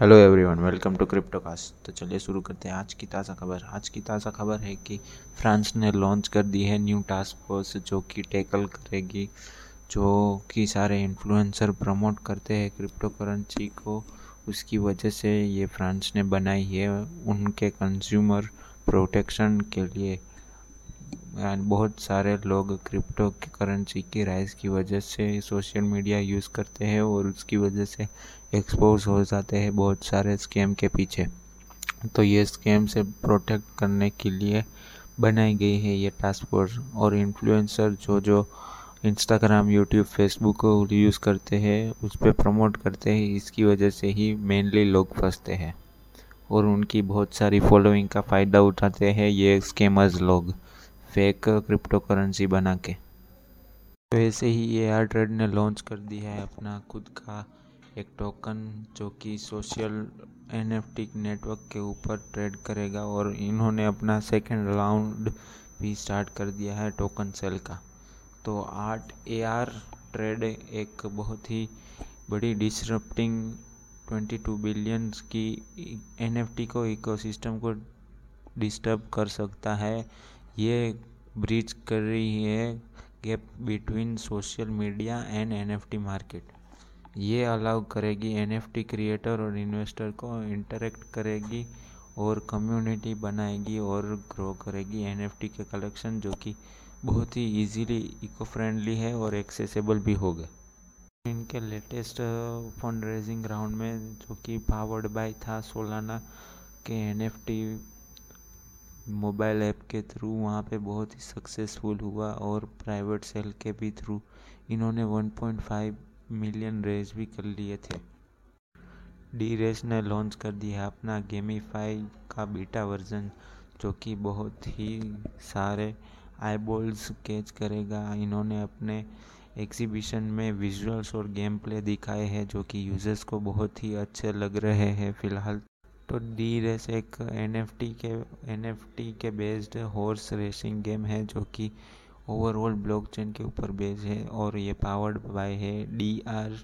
Hello everyone welcome to Cryptocast तो चलिए शुरू करते हैं आज की ताज़ा खबर। आज की ताज़ा खबर है कि फ्रांस ने लॉन्च कर दी है न्यू टास्क फोर्स जो कि टैकल करेगी, जो कि सारे इन्फ्लुएंसर प्रमोट करते हैं क्रिप्टो करेंसी को। उसकी वजह से ये फ्रांस ने बनाई है उनके कंज्यूमर प्रोटेक्शन के लिए। बहुत सारे लोग क्रिप्टो करेंसी की राइज की वजह से सोशल मीडिया यूज़ करते हैं और उसकी वजह से एक्सपोज हो जाते हैं बहुत सारे स्कैम के पीछे। तो ये स्कैम से प्रोटेक्ट करने के लिए बनाई गई है ये टास्क फोर्स और इन्फ्लुएंसर जो जो इंस्टाग्राम यूट्यूब फेसबुक को यूज़ करते हैं, उस पर प्रमोट करते हैं, इसकी वजह से ही मेनली लोग फंसते हैं और उनकी बहुत सारी फॉलोइंग का फ़ायदा उठाते हैं ये स्कैमर्स लोग फेक क्रिप्टो करेंसी बना के। तो ऐसे ही ए आर ट्रेड ने लॉन्च कर दिया है अपना खुद का एक टोकन जो कि social N F T network के ऊपर ट्रेड करेगा और इन्होंने अपना सेकेंड राउंड भी स्टार्ट कर दिया है टोकन सेल का। तो आर्ट ए आर ट्रेड एक बहुत ही बड़ी डिसरप्टिंग 22 बिलियंस की एन एफ़ टी को इकोसिस्टम को डिस्टर्ब कर सकता है। ये ब्रिज कर रही है gap between social media and NFT market ये अलाउ करेगी एनएफटी क्रिएटर और इन्वेस्टर को इंटरेक्ट करेगी और कम्युनिटी बनाएगी और ग्रो करेगी एनएफटी के कलेक्शन जो कि बहुत ही इजीली इको फ्रेंडली है और एक्सेसिबल भी होगा इनके लेटेस्ट फंड रेजिंग राउंड में, जो कि पावर्ड बाय था सोलाना के एनएफटी मोबाइल ऐप के थ्रू वहाँ पे बहुत ही सक्सेसफुल हुआ और प्राइवेट सेल के भी थ्रू इन्होंने 1.5 मिलियन रेज भी कर लिए थे। डी रेस ने लॉन्च कर दिया अपना गेमीफाई का बीटा वर्जन, जो कि बहुत ही सारे आईबॉल्स कैच करेगा। इन्होंने अपने एग्जीबिशन में विजुअल्स और गेम प्ले दिखाए हैं, जो कि यूज़र्स को बहुत ही अच्छे लग रहे हैं फ़िलहाल। तो डी रेस एक एनएफटी के एनएफटी के बेस्ड हॉर्स रेसिंग गेम है, जो कि ओवरऑल ब्लॉकचेन के ऊपर बेस है और ये पावर्ड बाय है D R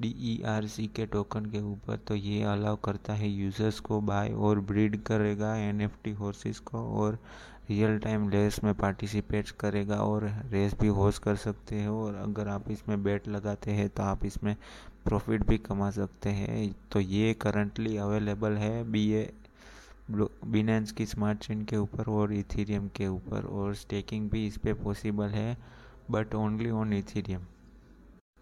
D E R C के टोकन के ऊपर। तो ये अलाउ करता है यूज़र्स को बाय और ब्रीड करेगा एन एफ़ टी हॉर्सेस को और रियल टाइम रेस में पार्टिसिपेट करेगा और रेस भी होस्ट कर सकते हो। और अगर आप इसमें बेट लगाते हैं तो आप इसमें प्रॉफिट भी कमा सकते हैं। तो ये करंटली अवेलेबल है बी ए बिनेंस की स्मार्ट चेन के ऊपर और इथेरियम के ऊपर और स्टेकिंग भी इस पर पॉसिबल है बट ओनली ऑन इथीरियम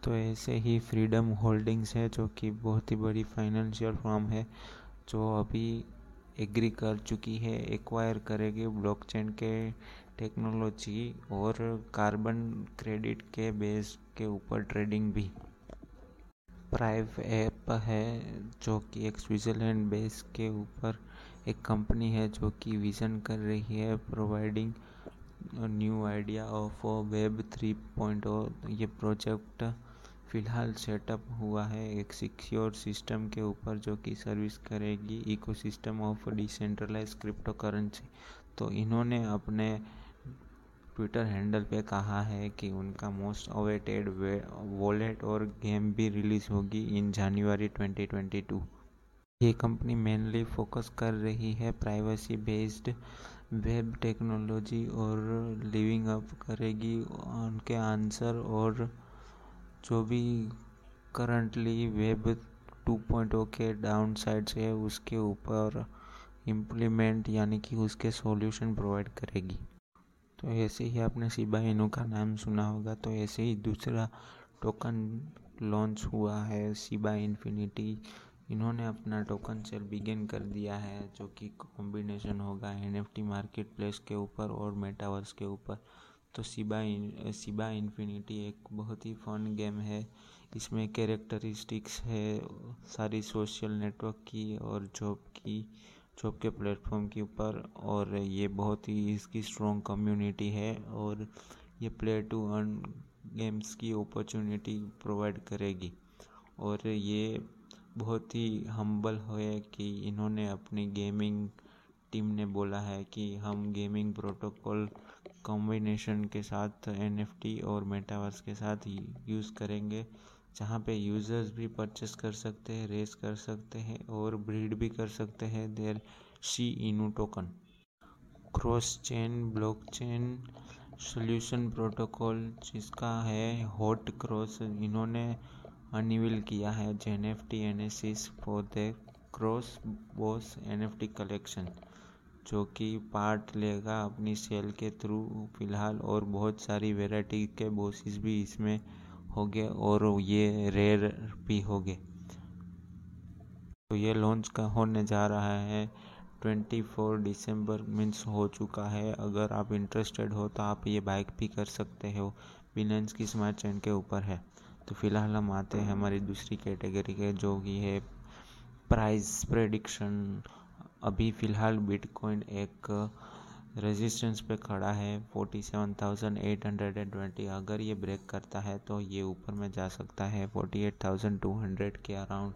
तो ऐसे ही फ्रीडम होल्डिंग्स है, जो कि बहुत ही बड़ी फाइनेंशियल फॉर्म है, जो अभी एग्री कर चुकी है एक्वायर करेगी ब्लॉकचेन के टेक्नोलॉजी और कार्बन क्रेडिट के बेस के ऊपर ट्रेडिंग भी. प्राइव ऐप है, जो कि एक स्विट्ज़रलैंड बेस के ऊपर एक कंपनी है जो कि विज़न कर रही है providing new idea of web three point ये प्रोजेक्ट फ़िलहाल सेटअप हुआ है एक सिक्योर सिस्टम के ऊपर जो कि सर्विस करेगी ecosystem of decentralise crypto currency तो इन्होंने अपने ट्विटर हैंडल पे कहा है कि उनका मोस्ट अवेटेड वॉलेट और गेम भी रिलीज़ होगी इन जनवरी 2022 ये कंपनी मेनली फोकस कर रही है प्राइवेसी बेस्ड वेब टेक्नोलॉजी और लिविंग अप करेगी। उनके आंसर और जो भी करंटली वेब 2.0 के डाउन साइड्स है, उसके ऊपर इम्प्लीमेंट यानी कि उसके सॉल्यूशन प्रोवाइड करेगी। तो ऐसे ही आपने शिबा इनू का नाम सुना होगा तो ऐसे ही दूसरा टोकन लॉन्च हुआ है शिबा इन्फिनिटी इन्होंने अपना टोकन सेल बिगेन कर दिया है, जो कि कॉम्बिनेशन होगा एन मार्केट प्लेस के ऊपर और मेटावर्स के ऊपर। तो शिबा इन शिबा इन्फिनिटी एक बहुत ही फन गेम है। इसमें कैरेक्टरिस्टिक्स है, सारी सोशल नेटवर्क की और जॉब की जॉब के प्लेटफॉर्म के ऊपर। और ये बहुत ही इसकी स्ट्रॉन्ग कम्युनिटी है और ये प्ले टू अर्न गेम्स की अपॉर्चुनिटी प्रोवाइड करेगी। और ये बहुत ही हम्बल है कि इन्होंने अपनी गेमिंग टीम ने बोला है कि हम गेमिंग प्रोटोकॉल कॉम्बिनेशन के साथ एनएफटी और मेटावर्स के साथ ही यूज़ करेंगे, जहाँ पे यूज़र्स भी परचेस कर सकते हैं रेस कर सकते हैं और ब्रीड भी कर सकते हैं देर सी इनू token cross chain block chain solution protocol जिसका है हॉट क्रॉस इन्होंने अनिविल किया है gen F T N S for the cross boss N F T collection जो कि पार्ट लेगा अपनी सेल के थ्रू फ़िलहाल और बहुत सारी वेराइटी के बॉसेस भी इसमें होंगे और ये रेयर भी होंगे। तो ये लॉन्च का होने जा रहा है 24 दिसंबर मीन्स हो चुका है। अगर आप इंटरेस्टेड हो तो आप ये बाइक भी कर सकते हो। बिनेंस की स्मार्ट चेन के ऊपर है। तो फ़िलहाल हम आते हैं हमारी दूसरी कैटेगरी के जो कि है प्राइस प्रेडिक्शन अभी फ़िलहाल बिटकॉइन एक रेजिस्टेंस पे खड़ा है 47,820 अगर ये ब्रेक करता है तो ये ऊपर में जा सकता है 48,200 के अराउंड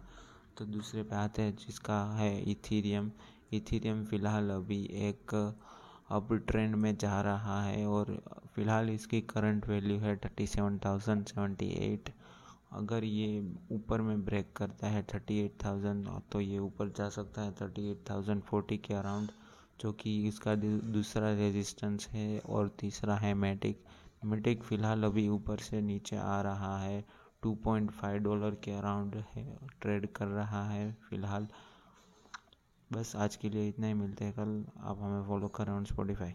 तो दूसरे पे आते हैं जिसका है इथीरियम इथीरियम फ़िलहाल अभी एक अब ट्रेंड में जा रहा है और फ़िलहाल इसकी करंट वैल्यू है thirty seven thousand seventy eight अगर ये ऊपर में ब्रेक करता है थर्टी एट थाउज़ेंड तो ये ऊपर जा सकता है थर्टी एट थाउज़ेंड फोर्टी के अराउंड जो कि इसका दूसरा रेजिस्टेंस है और तीसरा है मैटिक मैटिक फ़िलहाल अभी ऊपर से नीचे आ रहा है 2.5 डॉलर के अराउंड है ट्रेड कर रहा है फ़िलहाल। बस आज के लिए इतना ही, मिलते हैं कल। आप हमें फॉलो करें ऑन स्पॉटिफाई